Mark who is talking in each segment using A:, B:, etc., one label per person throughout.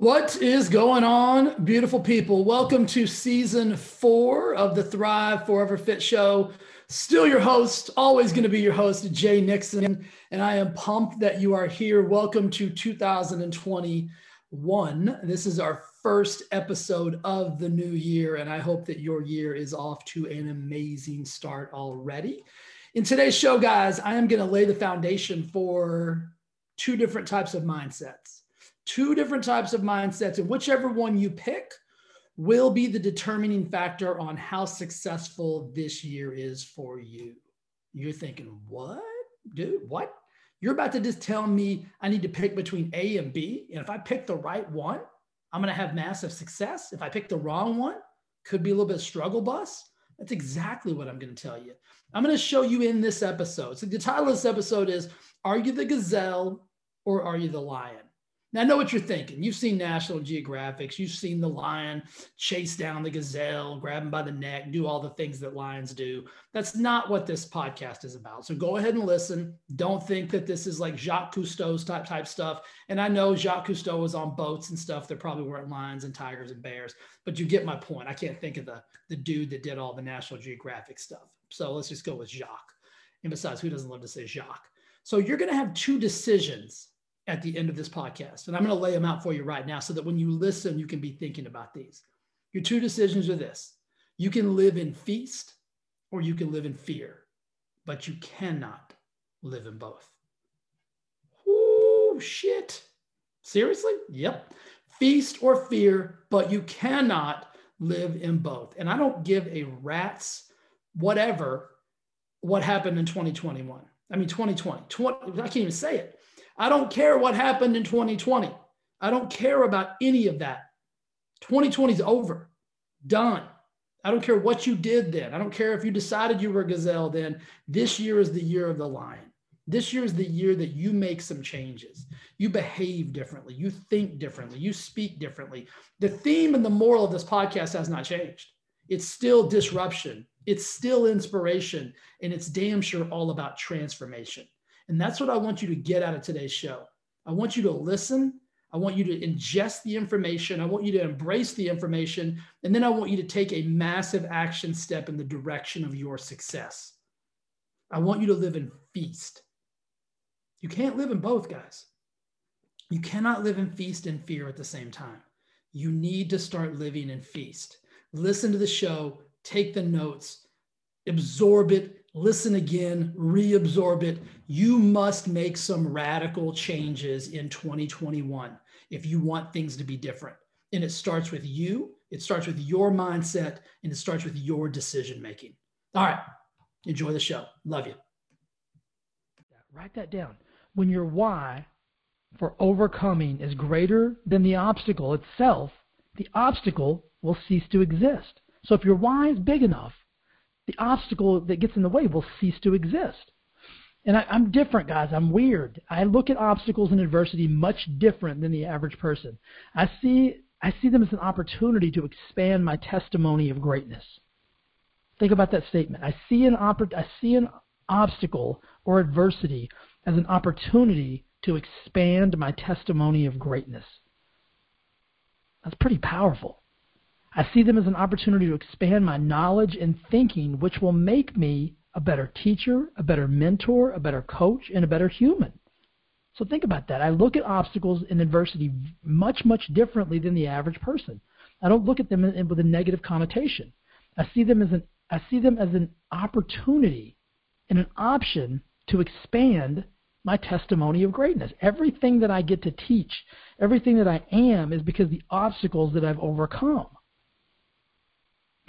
A: What is going on, beautiful people? Welcome to season four of the Thrive Forever Fit Show. Still your host, always going to be your host, Jay Nixon. And I am pumped that you are here. Welcome to 2021. This is our first episode of the new year. And I hope that your year is off to an amazing start already. In today's show, guys, I am going to lay the foundation for two different types of mindsets two different types of mindsets, and whichever one you pick will be the determining factor on how successful this year is for you. You're thinking, what, dude, what? You're about to just tell me I need to pick between A and B. And if I pick the right one, I'm going to have massive success. If I pick the wrong one, could be a little bit of struggle bus. That's exactly what I'm going to tell you. I'm going to show you in this episode. So the title of this episode is Are You the Gazelle or Are You the Lion? Now, I know what you're thinking. You've seen National Geographics. You've seen the lion chase down the gazelle, grab him by the neck, do all the things that lions do. That's not what this podcast is about. So go ahead and listen. Don't think that this is like Jacques Cousteau's type type stuff. And I know Jacques Cousteau was on boats and stuff. There probably weren't lions and tigers and bears, but you get my point. I can't think of the the dude that did all the National Geographic stuff. So let's just go with Jacques. And besides, who doesn't love to say Jacques? So you're going to have two decisions at the end of this podcast. And I'm going to lay them out for you right now so that when you listen, you can be thinking about these. Your two decisions are this you can live in feast or you can live in fear, but you cannot live in both. Oh, shit. Seriously? Yep. Feast or fear, but you cannot live in both. And I don't give a rat's whatever what happened in 2021. I mean, 2020. 20, I can't even say it. I don't care what happened in 2020. I don't care about any of that. 2020 is over, done. I don't care what you did then. I don't care if you decided you were gazelle then. This year is the year of the lion. This year is the year that you make some changes. You behave differently. You think differently. You speak differently. The theme and the moral of this podcast has not changed. It's still disruption, it's still inspiration, and it's damn sure all about transformation. And that's what I want you to get out of today's show. I want you to listen. I want you to ingest the information. I want you to embrace the information. And then I want you to take a massive action step in the direction of your success. I want you to live in feast. You can't live in both, guys. You cannot live in feast and fear at the same time. You need to start living in feast. Listen to the show, take the notes, absorb it, listen again, reabsorb it. You must make some radical changes in 2021 if you want things to be different. And it starts with you, it starts with your mindset, and it starts with your decision making. All right, enjoy the show. Love you.
B: Write that down. When your why for overcoming is greater than the obstacle itself, the obstacle will cease to exist. So if your why is big enough, the obstacle that gets in the way will cease to exist. And I, am different, guys. I'm weird. I look at obstacles and adversity much different than the average person. I see I see them as an opportunity to expand my testimony of greatness. Think about that statement. I see an oppor- I see an obstacle or adversity as an opportunity to expand my testimony of greatness. That's pretty powerful. I see them as an opportunity to expand my knowledge and thinking, which will make me a better teacher, a better mentor, a better coach, and a better human. So think about that. I look at obstacles and adversity much, much differently than the average person. I don't look at them with a negative connotation. I see them as an I see them as an opportunity and an option to expand my testimony of greatness. Everything that I get to teach, everything that I am is because the obstacles that I've overcome.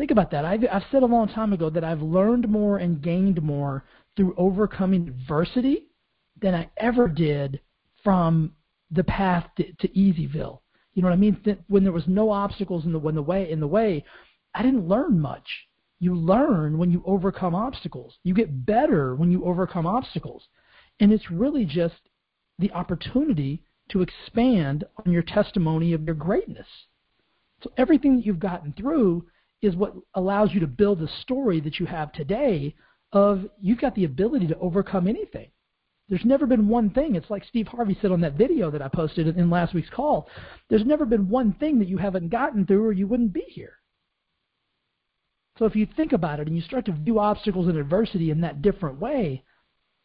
B: Think about that. I've, I've said a long time ago that I've learned more and gained more through overcoming adversity than I ever did from the path to, to Easyville. You know what I mean? Th- when there was no obstacles in the, when the way in the way, I didn't learn much. You learn when you overcome obstacles. You get better when you overcome obstacles. And it's really just the opportunity to expand on your testimony of your greatness. So everything that you've gotten through is what allows you to build the story that you have today of you've got the ability to overcome anything. There's never been one thing. It's like Steve Harvey said on that video that I posted in last week's call. There's never been one thing that you haven't gotten through or you wouldn't be here. So if you think about it and you start to view obstacles and adversity in that different way,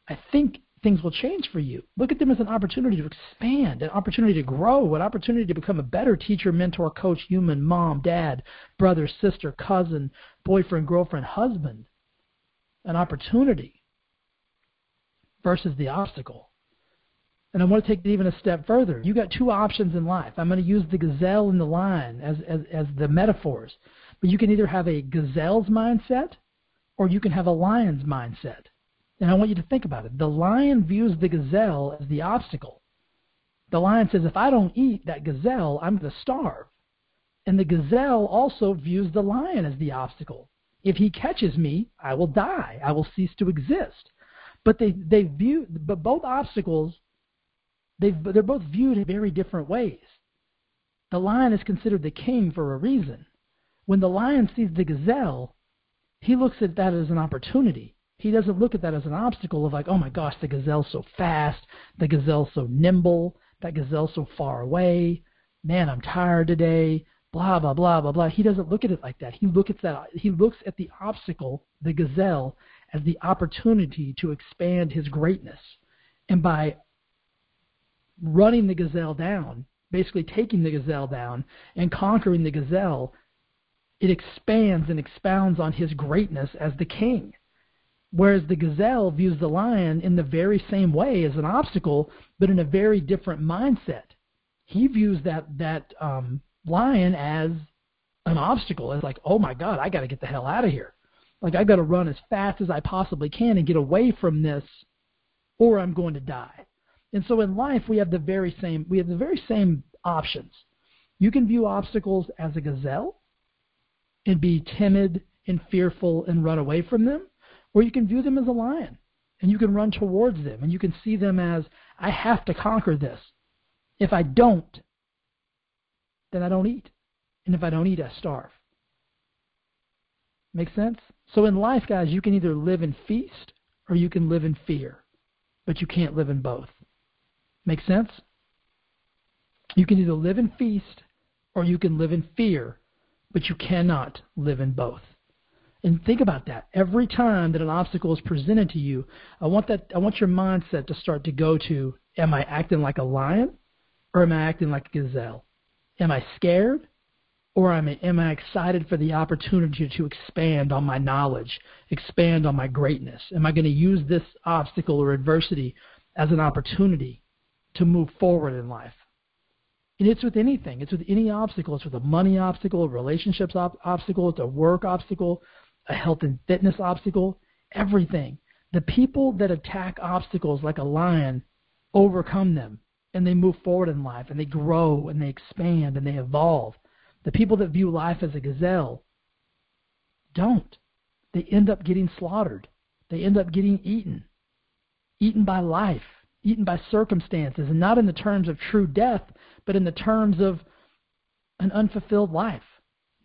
B: I think things will change for you. Look at them as an opportunity to expand, an opportunity to grow, an opportunity to become a better teacher, mentor, coach, human, mom, dad, brother, sister, cousin, boyfriend, girlfriend, husband. An opportunity versus the obstacle. And I want to take it even a step further. You got two options in life. I'm going to use the gazelle and the lion as, as, as the metaphors. But you can either have a gazelle's mindset or you can have a lion's mindset. And I want you to think about it. The lion views the gazelle as the obstacle. The lion says, if I don't eat that gazelle, I'm going to starve. And the gazelle also views the lion as the obstacle. If he catches me, I will die. I will cease to exist. But they, they view, but both obstacles they they're both viewed in very different ways. The lion is considered the king for a reason. When the lion sees the gazelle, he looks at that as an opportunity. He doesn't look at that as an obstacle of like, oh my gosh, the gazelle's so fast, the gazelle's so nimble, that gazelle's so far away. Man, I'm tired today. Blah blah blah blah blah. He doesn't look at it like that. He looks at that. He looks at the obstacle, the gazelle, as the opportunity to expand his greatness. And by running the gazelle down, basically taking the gazelle down and conquering the gazelle, it expands and expounds on his greatness as the king. Whereas the gazelle views the lion in the very same way as an obstacle, but in a very different mindset. He views that that um, lion as an obstacle, as like, oh my God, I got to get the hell out of here. Like I've got to run as fast as I possibly can and get away from this, or I'm going to die. And so in life we have the very same we have the very same options. You can view obstacles as a gazelle and be timid and fearful and run away from them, or you can view them as a lion and you can run towards them and you can see them as I have to conquer this. If I don't, then I don't eat. And if I don't eat, I starve. Make sense? So in life, guys, you can either live in feast or you can live in fear, but you can't live in both. Make sense? You can either live in feast or you can live in fear, but you cannot live in both. And think about that. Every time that an obstacle is presented to you, I want that I want your mindset to start to go to am I acting like a lion or am I acting like a gazelle? Am I scared or am I, am I excited for the opportunity to expand on my knowledge, expand on my greatness? Am I going to use this obstacle or adversity as an opportunity to move forward in life. And it's with anything. It's with any obstacle. It's with a money obstacle, a relationships obstacle, it's a work obstacle, a health and fitness obstacle, everything. The people that attack obstacles like a lion overcome them and they move forward in life and they grow and they expand and they evolve. The people that view life as a gazelle don't. They end up getting slaughtered. They end up getting eaten, eaten by life eaten by circumstances, and not in the terms of true death, but in the terms of an unfulfilled life,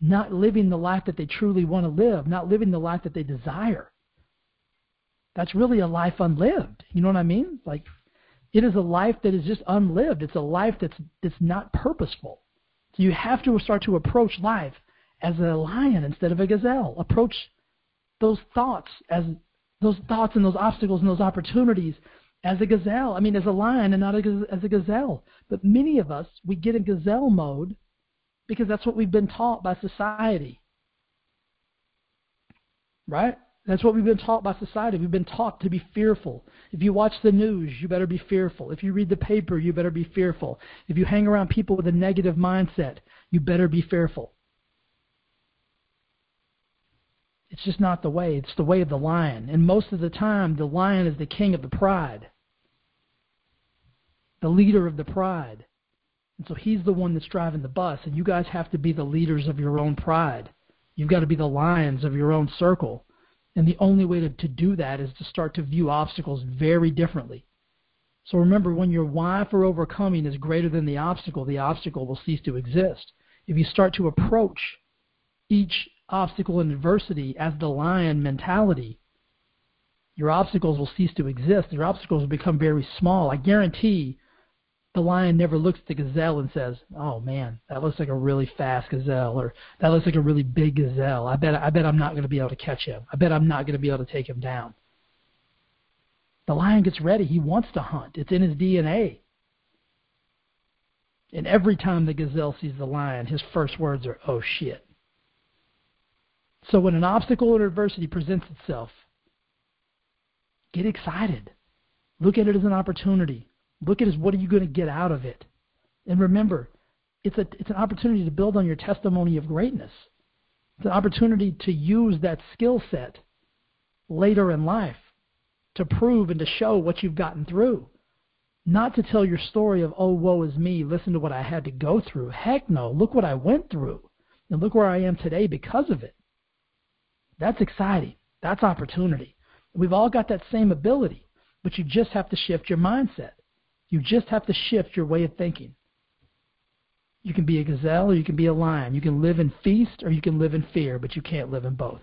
B: not living the life that they truly want to live, not living the life that they desire. That's really a life unlived. You know what I mean? Like it is a life that is just unlived. It's a life that's that's not purposeful. So you have to start to approach life as a lion instead of a gazelle. Approach those thoughts as those thoughts and those obstacles and those opportunities as a gazelle. I mean, as a lion and not as a gazelle. But many of us, we get in gazelle mode because that's what we've been taught by society. Right? That's what we've been taught by society. We've been taught to be fearful. If you watch the news, you better be fearful. If you read the paper, you better be fearful. If you hang around people with a negative mindset, you better be fearful. It's just not the way. It's the way of the lion. And most of the time, the lion is the king of the pride, the leader of the pride. And so he's the one that's driving the bus. And you guys have to be the leaders of your own pride. You've got to be the lions of your own circle. And the only way to, to do that is to start to view obstacles very differently. So remember, when your why for overcoming is greater than the obstacle, the obstacle will cease to exist. If you start to approach each obstacle and adversity as the lion mentality, your obstacles will cease to exist. Your obstacles will become very small. I guarantee the lion never looks at the gazelle and says, "Oh man, that looks like a really fast gazelle," or "That looks like a really big gazelle. I bet I bet I'm not going to be able to catch him. I bet I'm not going to be able to take him down." The lion gets ready. He wants to hunt. It's in his DNA. And every time the gazelle sees the lion, his first words are, "Oh shit." So when an obstacle or adversity presents itself, get excited. Look at it as an opportunity. Look at it as what are you going to get out of it. And remember, it's a it's an opportunity to build on your testimony of greatness. It's an opportunity to use that skill set later in life to prove and to show what you've gotten through. Not to tell your story of, oh, woe is me, listen to what I had to go through. Heck no, look what I went through. And look where I am today because of it. That's exciting. That's opportunity. We've all got that same ability, but you just have to shift your mindset. You just have to shift your way of thinking. You can be a gazelle or you can be a lion. You can live in feast or you can live in fear, but you can't live in both.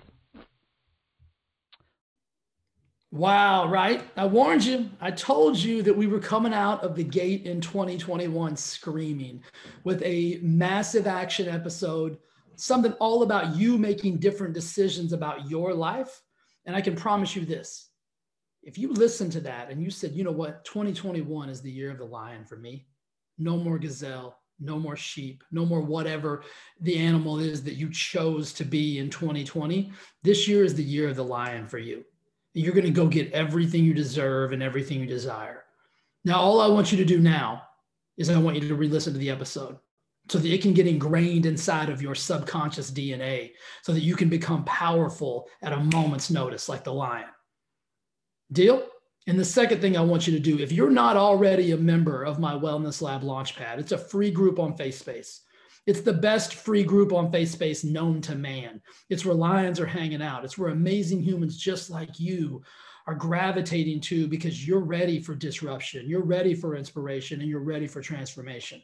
A: Wow, right? I warned you. I told you that we were coming out of the gate in 2021 screaming with a massive action episode something all about you making different decisions about your life. And I can promise you this if you listen to that and you said, you know what, 2021 is the year of the lion for me, no more gazelle, no more sheep, no more whatever the animal is that you chose to be in 2020. This year is the year of the lion for you. You're going to go get everything you deserve and everything you desire. Now, all I want you to do now is I want you to re listen to the episode so that it can get ingrained inside of your subconscious DNA so that you can become powerful at a moment's notice, like the lion. Deal? And the second thing I want you to do, if you're not already a member of my Wellness Lab Launchpad, it's a free group on FaceSpace. It's the best free group on FaceSpace known to man. It's where lions are hanging out. It's where amazing humans just like you are gravitating to because you're ready for disruption, you're ready for inspiration, and you're ready for transformation.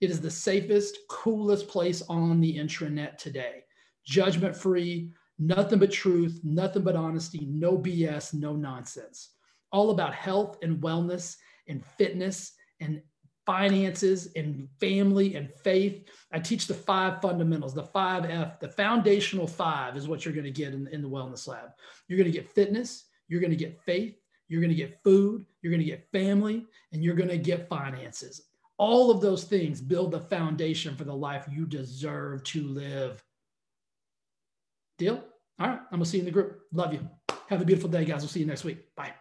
A: It is the safest, coolest place on the intranet today. Judgment free, nothing but truth, nothing but honesty, no BS, no nonsense. All about health and wellness and fitness and finances and family and faith. I teach the five fundamentals, the five F, the foundational five is what you're going to get in, in the Wellness Lab. You're going to get fitness, you're going to get faith, you're going to get food, you're going to get family, and you're going to get finances. All of those things build the foundation for the life you deserve to live. Deal? All right. I'm going to see you in the group. Love you. Have a beautiful day, guys. We'll see you next week. Bye.